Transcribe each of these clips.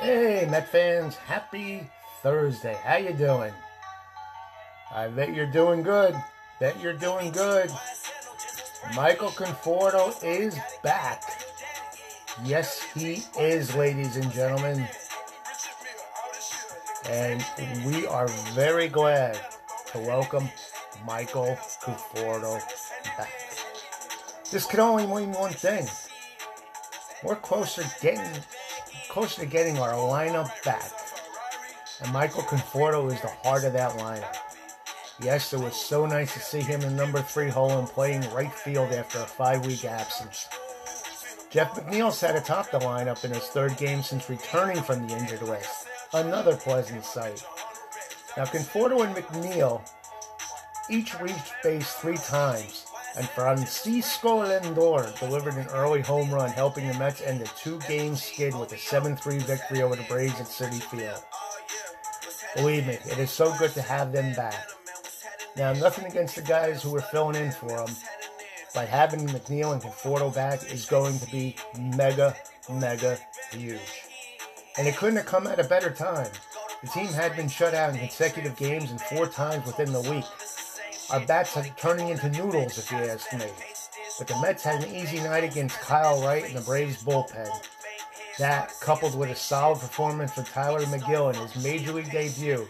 Hey, Met fans, happy Thursday. How you doing? I bet you're doing good. Bet you're doing good. Michael Conforto is back. Yes, he is, ladies and gentlemen. And we are very glad to welcome Michael Conforto back. This can only mean one thing. We're closer getting closer to getting our lineup back. And Michael Conforto is the heart of that lineup. Yes, it was so nice to see him in number three hole and playing right field after a five week absence. Jeff McNeil sat atop the lineup in his third game since returning from the injured list. Another pleasant sight. Now, Conforto and McNeil each reached base three times, and Francisco Lindor delivered an early home run, helping the Mets end a two-game skid with a 7-3 victory over the Braves at Citi Field. Believe me, it is so good to have them back. Now, nothing against the guys who were filling in for them, but having McNeil and Conforto back is going to be mega, mega huge. And it couldn't have come at a better time. The team had been shut out in consecutive games and four times within the week. Our bats turning into noodles, if you ask me. But the Mets had an easy night against Kyle Wright and the Braves bullpen. That, coupled with a solid performance from Tylor Megill in his major league debut,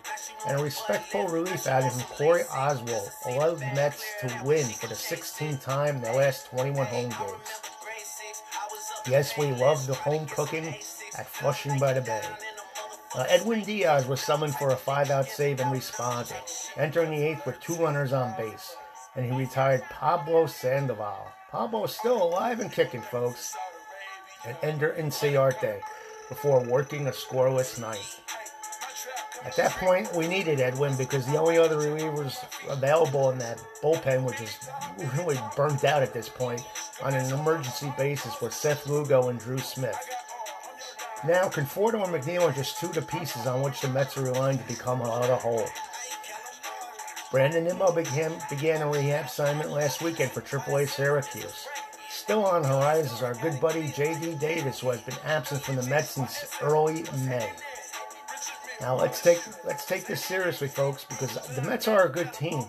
and a respectful relief outing from Corey Oswalt, allowed the Mets to win for the 16th time in their last 21 home games. Yes, we love the home cooking at Flushing by the Bay. Uh, Edwin Diaz was summoned for a five-out save and responded, entering the eighth with two runners on base, and he retired Pablo Sandoval. Pablo's still alive and kicking, folks. And Ender Inciarte before working a scoreless ninth. At that point, we needed Edwin because the only other relievers available in that bullpen, which is really burnt out at this point, on an emergency basis were Seth Lugo and Drew Smith. Now, Conforto and McNeil are just two of the pieces on which the Mets are relying to become a lot of whole. Brandon Nimmo began, began a rehab assignment last weekend for AAA Syracuse. Still on the horizon is our good buddy J.D. Davis, who has been absent from the Mets since early May. Now let's take let's take this seriously, folks, because the Mets are a good team.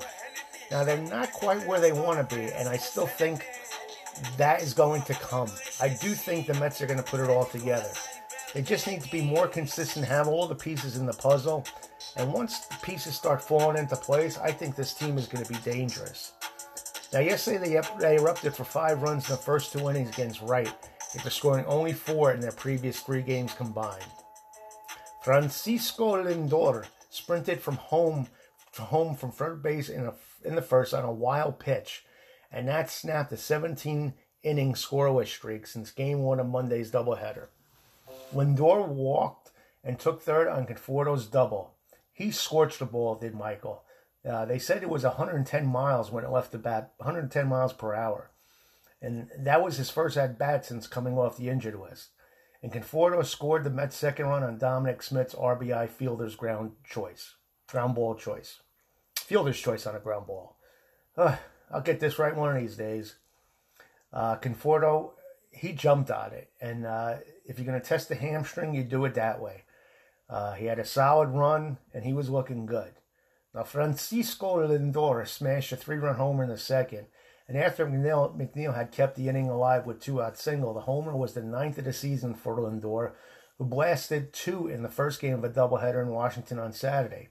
Now they're not quite where they want to be, and I still think that is going to come. I do think the Mets are going to put it all together. They just need to be more consistent, have all the pieces in the puzzle. And once the pieces start falling into place, I think this team is going to be dangerous. Now, yesterday they, they erupted for five runs in the first two innings against Wright, after scoring only four in their previous three games combined. Francisco Lindor sprinted from home to home from third base in, a, in the first on a wild pitch, and that snapped a 17 inning scoreless streak since game one of Monday's doubleheader. Lindor walked and took third on Conforto's double. He scorched the ball, did Michael. Uh, they said it was 110 miles when it left the bat, 110 miles per hour. And that was his first at bat since coming off the injured list. And Conforto scored the Mets' second run on Dominic Smith's RBI fielder's ground choice, ground ball choice, fielder's choice on a ground ball. Uh, I'll get this right one of these days. Uh, Conforto, he jumped on it, and uh, if you're going to test the hamstring, you do it that way. Uh, he had a solid run, and he was looking good. Now, Francisco Lindor smashed a three run homer in the second, and after McNeil, McNeil had kept the inning alive with two out single, the homer was the ninth of the season for Lindor, who blasted two in the first game of a doubleheader in Washington on Saturday.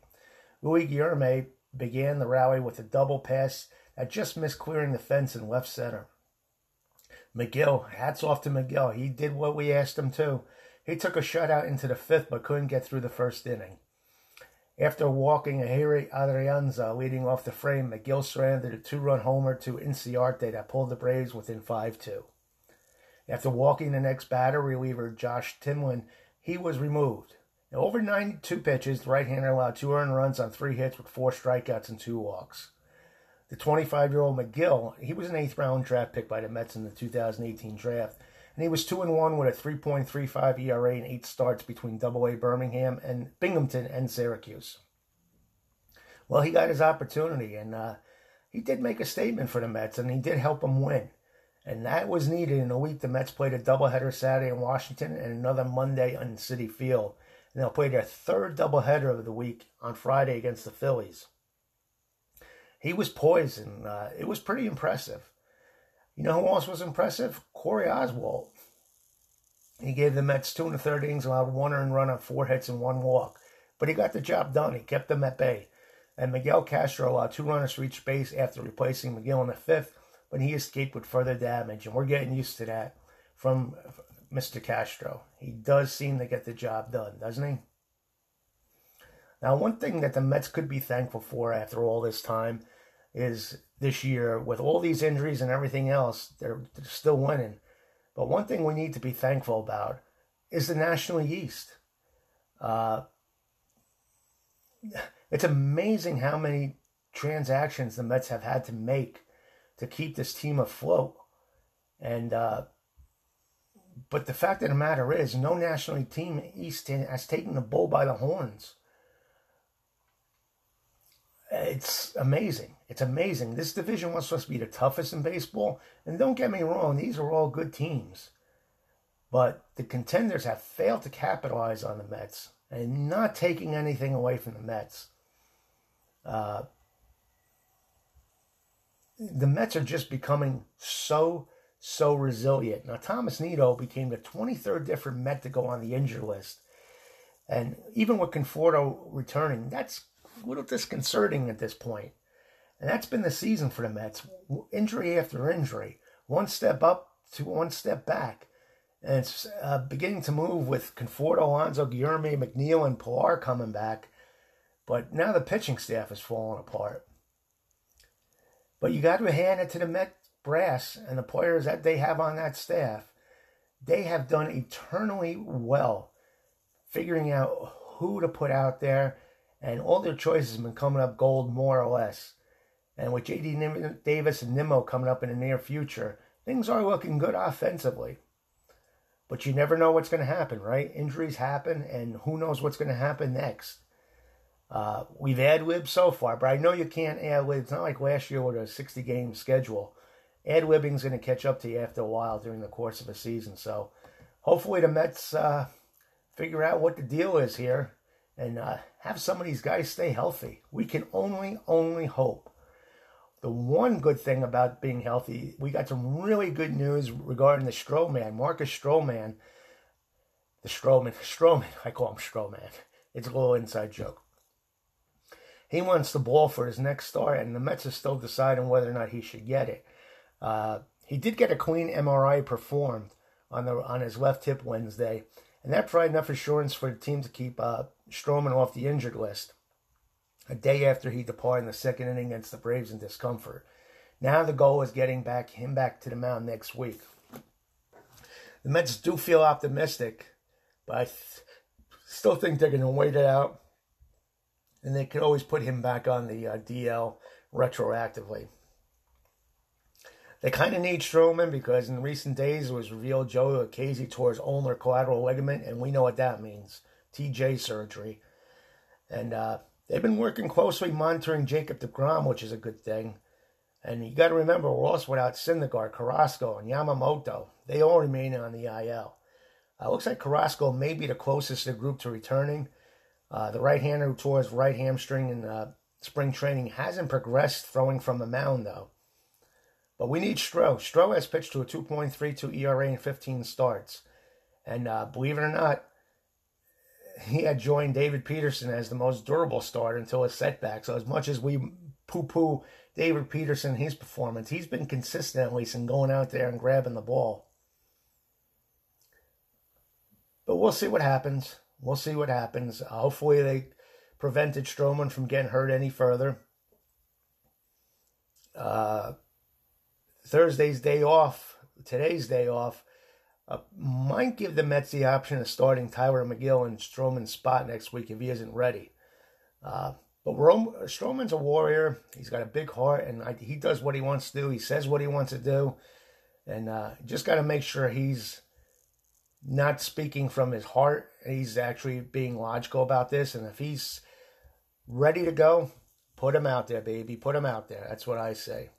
Luis Guillorme began the rally with a double pass that just missed clearing the fence in left center. Megill, hats off to Megill. He did what we asked him to. He took a shutout into the fifth but couldn't get through the first inning. After walking a Ehire Adrianza leading off the frame, Megill surrendered a two-run homer to Inciarte that pulled the Braves within 5-2. After walking the next batter, reliever Josh Tomlin, he was removed. Now, over 92 pitches, the right-hander allowed two earned runs on three hits with four strikeouts and two walks. The 25 year old Megill, he was an eighth round draft pick by the Mets in the 2018 draft, and he was 2 and 1 with a 3.35 ERA and eight starts between Double AA Birmingham and Binghamton and Syracuse. Well, he got his opportunity, and uh, he did make a statement for the Mets, and he did help them win. And that was needed in a week. The Mets played a doubleheader Saturday in Washington and another Monday on Citi Field. And they'll play their third doubleheader of the week on Friday against the Phillies. He was poised, and uh, it was pretty impressive. You know who else was impressive? Corey Oswalt. He gave the Mets two and a third innings, allowed one earned run on four hits and one walk. But he got the job done. He kept them at bay. And Miguel Castro allowed two runners to reach base after replacing Megill in the fifth, but he escaped with further damage. And we're getting used to that from Mr. Castro. He does seem to get the job done, doesn't he? Now, one thing that the Mets could be thankful for after all this time is this year, with all these injuries and everything else, they're, they're still winning. But one thing we need to be thankful about is the National East. Uh, it's amazing how many transactions the Mets have had to make to keep this team afloat. And uh, but the fact of the matter is, no National team East has taken the bull by the horns. It's amazing. It's amazing. This division was supposed to be the toughest in baseball. And don't get me wrong, these are all good teams. But the contenders have failed to capitalize on the Mets and not taking anything away from the Mets. Uh, the Mets are just becoming so, so resilient. Now, Thomas Nido became the 23rd different Met to go on the injured list. And even with Conforto returning, that's a little disconcerting at this point. And that's been the season for the Mets. Injury after injury. One step up to one step back. And it's uh, beginning to move with Conforto, Alonso, Guillorme, McNeil, and Pillar coming back. But now the pitching staff is falling apart. But you got to hand it to the Met brass and the players that they have on that staff. They have done eternally well figuring out who to put out there, and all their choices have been coming up gold more or less. And with J.D. Davis and Nimmo coming up in the near future, things are looking good offensively. But you never know what's going to happen, right? Injuries happen, and who knows what's going to happen next. Uh, we've ad libbed so far, but I know you can't ad lib. It's not like last year with a 60 game schedule. Ad libbing's going to catch up to you after a while during the course of a season. So hopefully the Mets uh, figure out what the deal is here and uh, have some of these guys stay healthy. We can only, only hope. The one good thing about being healthy, we got some really good news regarding the Stroman, Marcus Stroman. The Stroman, Stroman, I call him Stroman. It's a little inside joke. He wants the ball for his next start, and the Mets are still deciding whether or not he should get it. Uh, he did get a clean MRI performed on the on his left hip Wednesday, and that provided enough assurance for the team to keep uh, off the injured list a day after he departed in the second inning against the Braves in discomfort. Now the goal is getting back him back to the mound next week. The Mets do feel optimistic, but I th- still think they're going to wait it out, and they could always put him back on the uh, DL retroactively. They kind of need Stroman because in recent days it was revealed Joe Lucchesi tore his ulnar collateral ligament, and we know what that means TJ surgery. And uh, They've been working closely monitoring Jacob DeGrom, which is a good thing. And you got to remember, we're also without Syndergaard, Carrasco, and Yamamoto. They all remain on the IL. Uh, looks like Carrasco may be the closest to the group to returning. Uh, the right-hander who tore his right hamstring in uh, spring training hasn't progressed throwing from the mound, though. But we need Stroh. Stroh has pitched to a 2.32 ERA in 15 starts. And uh, believe it or not, he had joined David Peterson as the most durable starter until a setback. So as much as we poo-poo David Peterson, his performance, he's been consistent at least in going out there and grabbing the ball. But we'll see what happens. We'll see what happens. Uh, hopefully they prevented Stroman from getting hurt any further. Uh, Thursday's day off, today's day off, uh, might give the Mets the option of starting Tylor Megill in Stroman's spot next week if he isn't ready. Uh, but Rome, Stroman's a warrior. He's got a big heart, and I, he does what he wants to do. He says what he wants to do, and uh, just got to make sure he's not speaking from his heart. He's actually being logical about this, and if he's ready to go, put him out there, baby. Put him out there. That's what I say.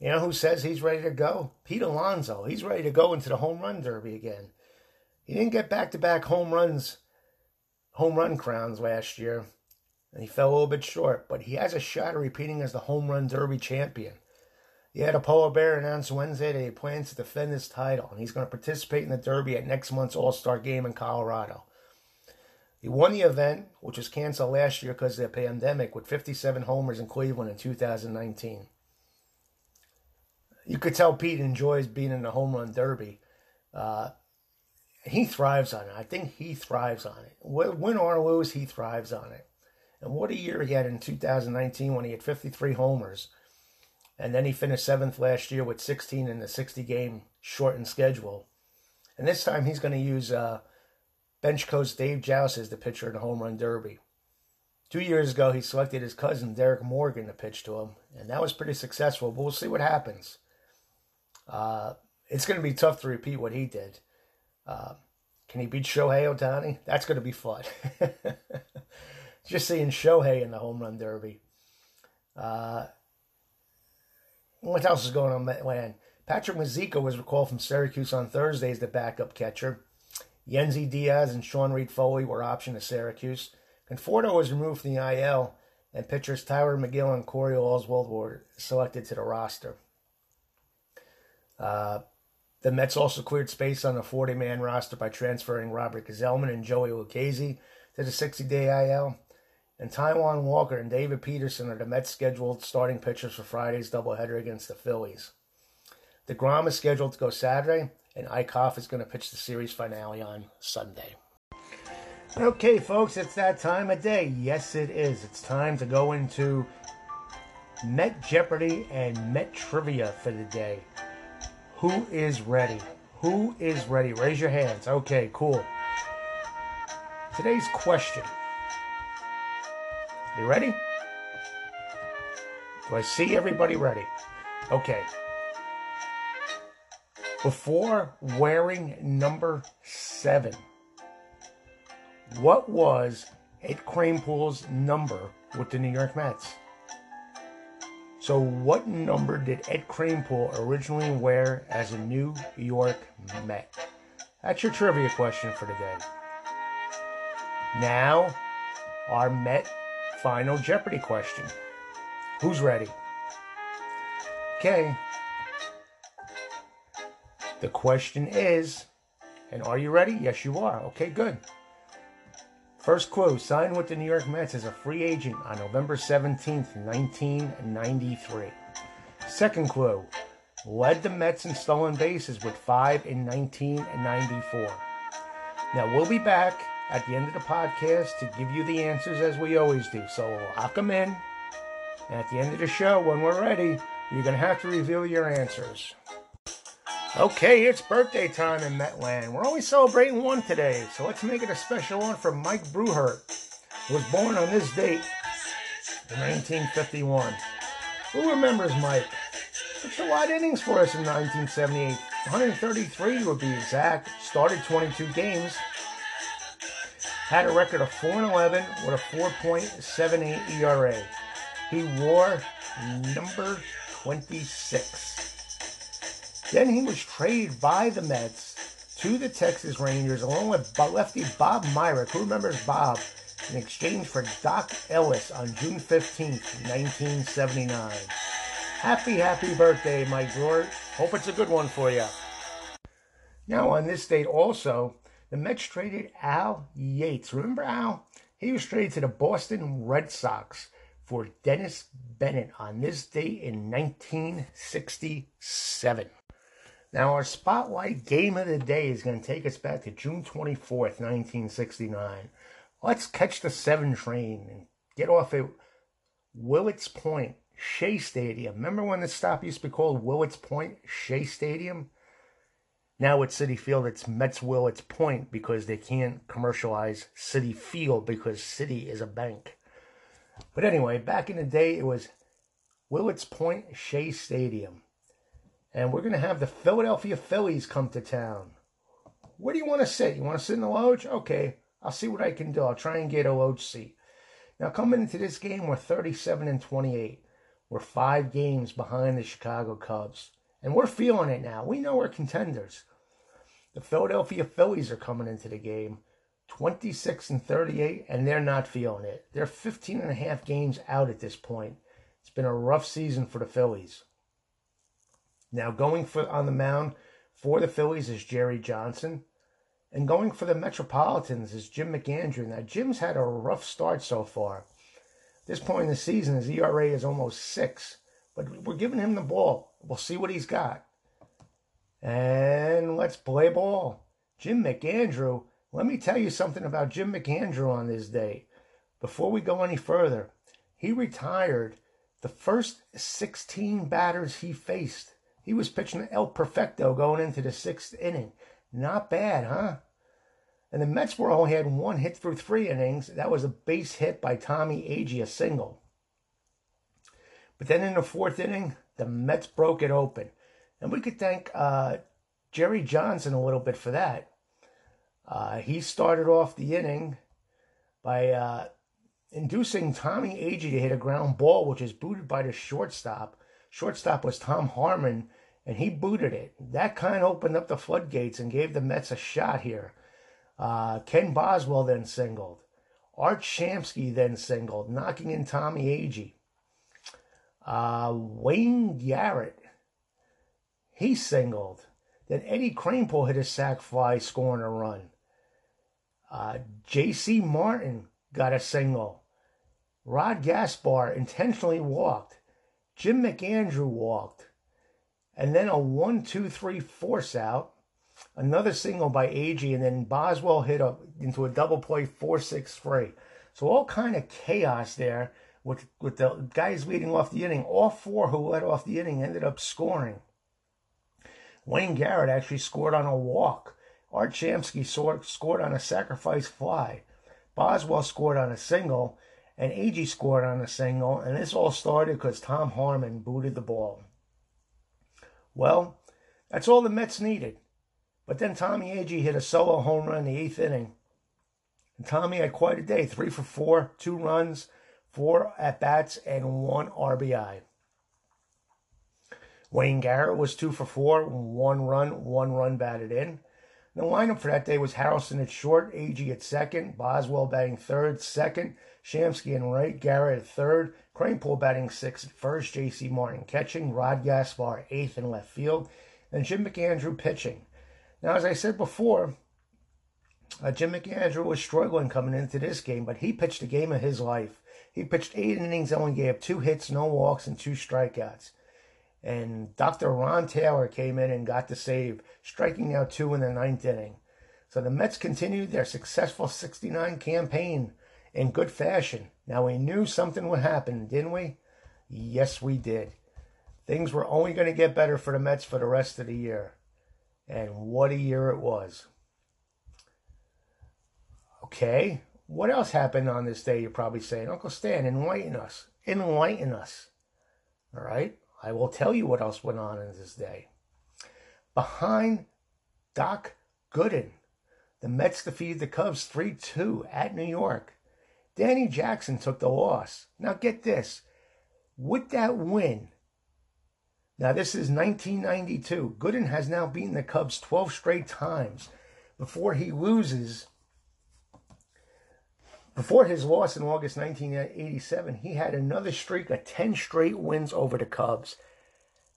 You know who says he's ready to go? Pete Alonso. He's ready to go into the home run derby again. He didn't get back to back home runs, home run crowns last year, and he fell a little bit short, but he has a shot of repeating as the home run derby champion. The Polar Bear announced Wednesday that he plans to defend his title, and he's going to participate in the Derby at next month's All Star game in Colorado. He won the event, which was canceled last year because of the pandemic, with 57 homers in Cleveland in 2019. You could tell Pete enjoys being in the home run derby. Uh, he thrives on it. I think he thrives on it. Win or lose, he thrives on it. And what a year he had in 2019 when he had 53 homers. And then he finished seventh last year with 16 in the 60 game shortened schedule. And this time he's going to use uh, bench coach Dave Jauss as the pitcher in the home run derby. Two years ago, he selected his cousin Derek Morgan to pitch to him, and that was pretty successful. But we'll see what happens. Uh, it's going to be tough to repeat what he did. Uh, can he beat Shohei Ohtani? That's going to be fun. Just seeing Shohei in the home run derby. Uh, what else is going on land? Patrick Mazeika was recalled from Syracuse on Thursday as the backup catcher. Yennsy Diaz and Sean Reid-Foley were optioned to Syracuse. Conforto was removed from the IL, and pitchers Tylor Megill and Corey Oswalt were selected to the roster. Uh, the Mets also cleared space on the 40 man roster by transferring Robert Gsellman and Joey Lucchesi to the 60 day IL. And Taijuan Walker and David Peterson are the Mets' scheduled starting pitchers for Friday's doubleheader against the Phillies. DeGrom is scheduled to go Saturday, and Eickhoff is going to pitch the series finale on Sunday. Okay, folks, it's that time of day. Yes, it is. It's time to go into Met Jeopardy and Met Trivia for the day. Who is ready? Who is ready? Raise your hands. Okay, cool. Today's question. You ready? Do I see everybody ready? Okay. Before wearing number seven, what was Ed Kranepool's number with the New York Mets? So, what number did Ed Kranepool originally wear as a New York Met? That's your trivia question for today. Now, our Met final Jeopardy question. Who's ready? Okay. The question is, and are you ready? Yes, you are. Okay, good. First clue signed with the New York Mets as a free agent on November 17th, 1993. Second clue led the Mets in stolen bases with five in 1994. Now, we'll be back at the end of the podcast to give you the answers as we always do. So lock them in. And at the end of the show, when we're ready, you're going to have to reveal your answers. Okay, it's birthday time in Metland. We're only celebrating one today, so let's make it a special one for Mike Bruhert, who was born on this date in 1951. Who remembers Mike? Pitched a of innings for us in 1978. 133 would be exact. Started 22 games. Had a record of 4 11 with a 4.78 ERA. He wore number 26. Then he was traded by the Mets to the Texas Rangers along with lefty Bob Myrick. Who remembers Bob? In exchange for Doc Ellis on June 15th, 1979. Happy, happy birthday, Mike George. Hope it's a good one for you. Now, on this date also, the Mets traded Al Yates. Remember Al? He was traded to the Boston Red Sox for Dennis Bennett on this date in 1967. Now, our spotlight game of the day is going to take us back to June 24th, 1969. Let's catch the 7 train and get off at Willets Point, Shea Stadium. Remember when the stop used to be called Willets Point, Shea Stadium? Now at Citi Field, it's Mets Willets Point because they can't commercialize Citi Field because Citi is a bank. But anyway, back in the day, it was Willets Point, Shea Stadium and we're going to have the Philadelphia Phillies come to town. Where do you want to sit? You want to sit in the loge? Okay, I'll see what I can do. I'll try and get a loge seat. Now, coming into this game, we're 37 and 28. We're five games behind the Chicago Cubs. And we're feeling it now. We know we're contenders. The Philadelphia Phillies are coming into the game 26 and 38, and they're not feeling it. They're 15 and a half games out at this point. It's been a rough season for the Phillies. Now, going for on the mound for the Phillies is Jerry Johnson. And going for the Metropolitans is Jim McAndrew. Now, Jim's had a rough start so far. This point in the season, his ERA is almost six, but we're giving him the ball. We'll see what he's got. And let's play ball. Jim McAndrew, let me tell you something about Jim McAndrew on this day. Before we go any further, he retired the first 16 batters he faced. He was pitching El Perfecto going into the sixth inning. Not bad, huh? And the Mets were only had one hit through three innings. That was a base hit by Tommy Agee, a single. But then in the fourth inning, the Mets broke it open. And we could thank uh, Jerry Johnson a little bit for that. Uh, he started off the inning by uh, inducing Tommy Agee to hit a ground ball, which is booted by the shortstop. Shortstop was Tom Harmon, and he booted it. That kind of opened up the floodgates and gave the Mets a shot here. Uh, Ken Boswell then singled. Art Shamsky then singled, knocking in Tommy Agee. Uh, Wayne Garrett, he singled. Then Eddie Kranepool hit a sac fly, scoring a run. Uh, J.C. Martin got a single. Rod Gaspar intentionally walked. Jim McAndrew walked and then a one, two, three force out, another single by Agee, and then Boswell hit up into a double play four six three. So all kind of chaos there with with the guys leading off the inning. All four who led off the inning ended up scoring. Wayne Garrett actually scored on a walk. Art Shamsky scored on a sacrifice fly. Boswell scored on a single, and Agee scored on a single, and this all started because Tom Harmon booted the ball. Well, that's all the Mets needed. But then Tommy Agee hit a solo home run in the eighth inning. And Tommy had quite a day three for four, two runs, four at bats, and one RBI. Wayne Garrett was two for four, one run, one run batted in. The lineup for that day was Harrelson at short, Agee at second, Boswell batting third, second, Shamsky and right, Garrett at third, Kranepool batting sixth at first, J.C. Martin catching, Rod Gaspar eighth in left field, and Jim McAndrew pitching. Now, as I said before, uh, Jim McAndrew was struggling coming into this game, but he pitched the game of his life. He pitched eight innings, only gave up two hits, no walks, and two strikeouts. And Dr. Ron Taylor came in and got the save, striking out two in the ninth inning. So the Mets continued their successful 69 campaign in good fashion. Now we knew something would happen, didn't we? Yes, we did. Things were only going to get better for the Mets for the rest of the year. And what a year it was. Okay, what else happened on this day? You're probably saying, Uncle Stan, enlighten us. Enlighten us. All right, I will tell you what else went on in this day. Behind Doc Gooden, the Mets defeated the Cubs 3 2 at New York. Danny Jackson took the loss. Now get this. With that win, now this is 1992. Gooden has now beaten the Cubs 12 straight times before he loses. Before his loss in August 1987, he had another streak of 10 straight wins over the Cubs.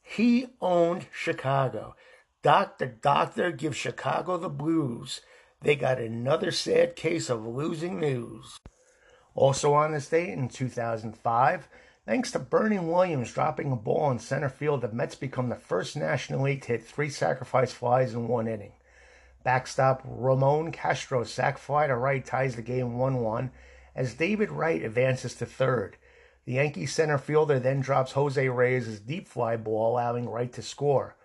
He owned Chicago. Doctor, doctor, give Chicago the blues. They got another sad case of losing news. Also on this date in 2005, thanks to Bernie Williams dropping a ball in center field, the Mets become the first National League to hit three sacrifice flies in one inning. Backstop Ramon Castro sac fly to right ties the game 1 1 as David Wright advances to third. The Yankee center fielder then drops Jose Reyes' deep fly ball, allowing Wright to score.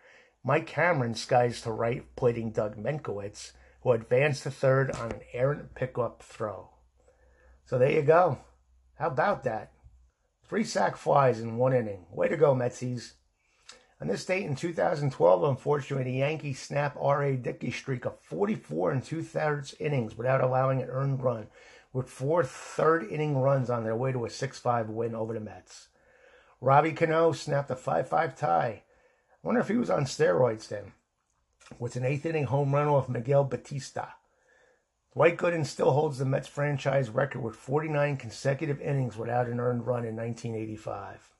Mike Cameron skies to right, plating Doug Mientkiewicz, who advanced to third on an errant pickup throw. So there you go. How about that? Three sac flies in one inning. Way to go, Metsies. On this date in 2012, unfortunately, the Yankees snap R.A. Dickey streak of 44 and two thirds innings without allowing an earned run, with four third inning runs on their way to a 6 5 win over the Mets. Robbie Cano snapped a 5 5 tie. I wonder if he was on steroids then. With an eighth inning home run off Miguel Batista. Dwight Gooden still holds the Mets franchise record with 49 consecutive innings without an earned run in 1985.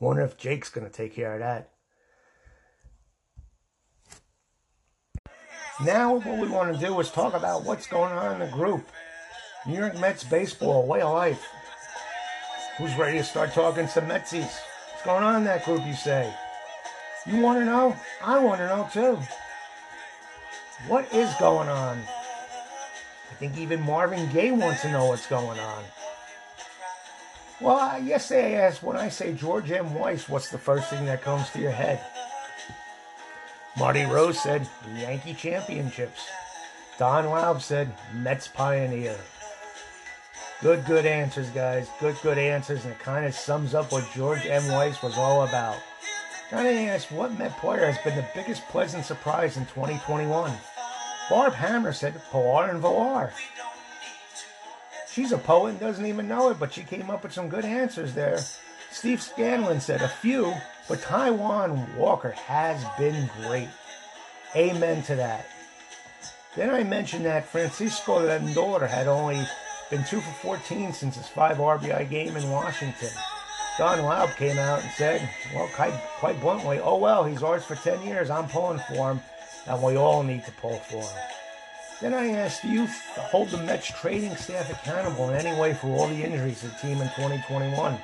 Wonder if Jake's to take care of that. Now, what we want to do is talk about what's going on in the group. New York Mets baseball, way of life. Who's ready to start talking some Metsies? What's going on in that group, you say? You want to know? I want to know too. What is going on? I think even Marvin Gaye wants to know what's going on. Well, I asked when I say George M. Weiss, what's the first thing that comes to your head? Marty Rose said Yankee championships. Don Laub said Mets pioneer. Good, good answers, guys. Good, good answers, and it kind of sums up what George M. Weiss was all about. Of asked what Met player has been the biggest pleasant surprise in 2021. Barb Hammer said Pillar and Villar. She's a poet and doesn't even know it, but she came up with some good answers there. Steve Scanlon said a few, but Taijuan Walker has been great. Amen to that. Then I mentioned that Francisco Lindor had only been 2 for 14 since his 5 RBI game in Washington. Don Laub came out and said, well, quite, quite bluntly, oh well, he's ours for 10 years. I'm pulling for him, and we all need to pull for him. Then I asked you to hold the Mets trading staff accountable in any way for all the injuries to the team in 2021.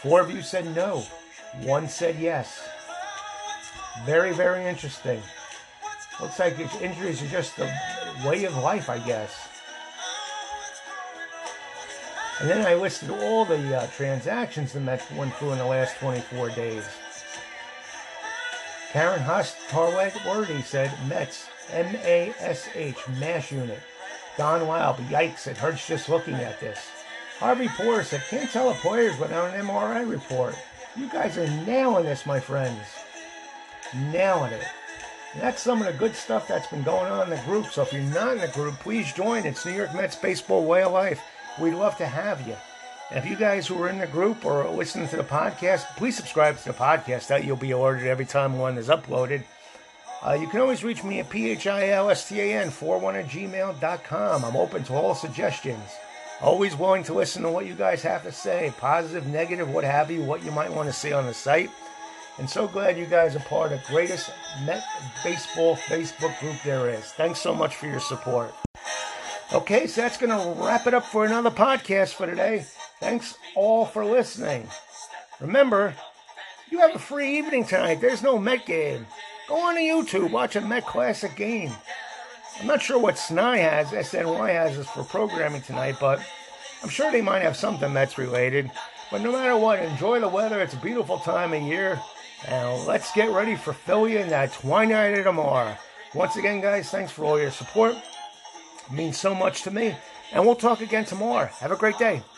Four of you said no. One said yes. Very, very interesting. Looks like injuries are just the way of life, I guess. And then I listed all the uh, transactions the Mets went through in the last 24 days. Karen Haas Tarweg said Mets, M A S H, MASH unit. Don Laub, yikes, it hurts just looking at this. Harvey Porter said, can't tell the players without an MRI report. You guys are nailing this, my friends. Nailing it. And that's some of the good stuff that's been going on in the group. So if you're not in the group, please join. It's New York Mets Baseball Way of Life. We'd love to have you. And if you guys who are in the group or listening to the podcast, please subscribe to the podcast. That you'll be alerted every time one is uploaded. Uh, you can always reach me at philstan41 at gmail.com. I'm open to all suggestions. Always willing to listen to what you guys have to say, positive, negative, what have you, what you might want to see on the site. And so glad you guys are part of the greatest Met baseball Facebook group there is. Thanks so much for your support. Okay, so that's going to wrap it up for another podcast for today. Thanks all for listening. Remember, you have a free evening tonight. There's no Met game. Go on to YouTube, watch a Met Classic game. I'm not sure what SNY has, SNY has is for programming tonight, but I'm sure they might have something Mets related. But no matter what, enjoy the weather. It's a beautiful time of year. And let's get ready for Philly and that twilight of tomorrow. Once again, guys, thanks for all your support. It means so much to me. And we'll talk again tomorrow. Have a great day.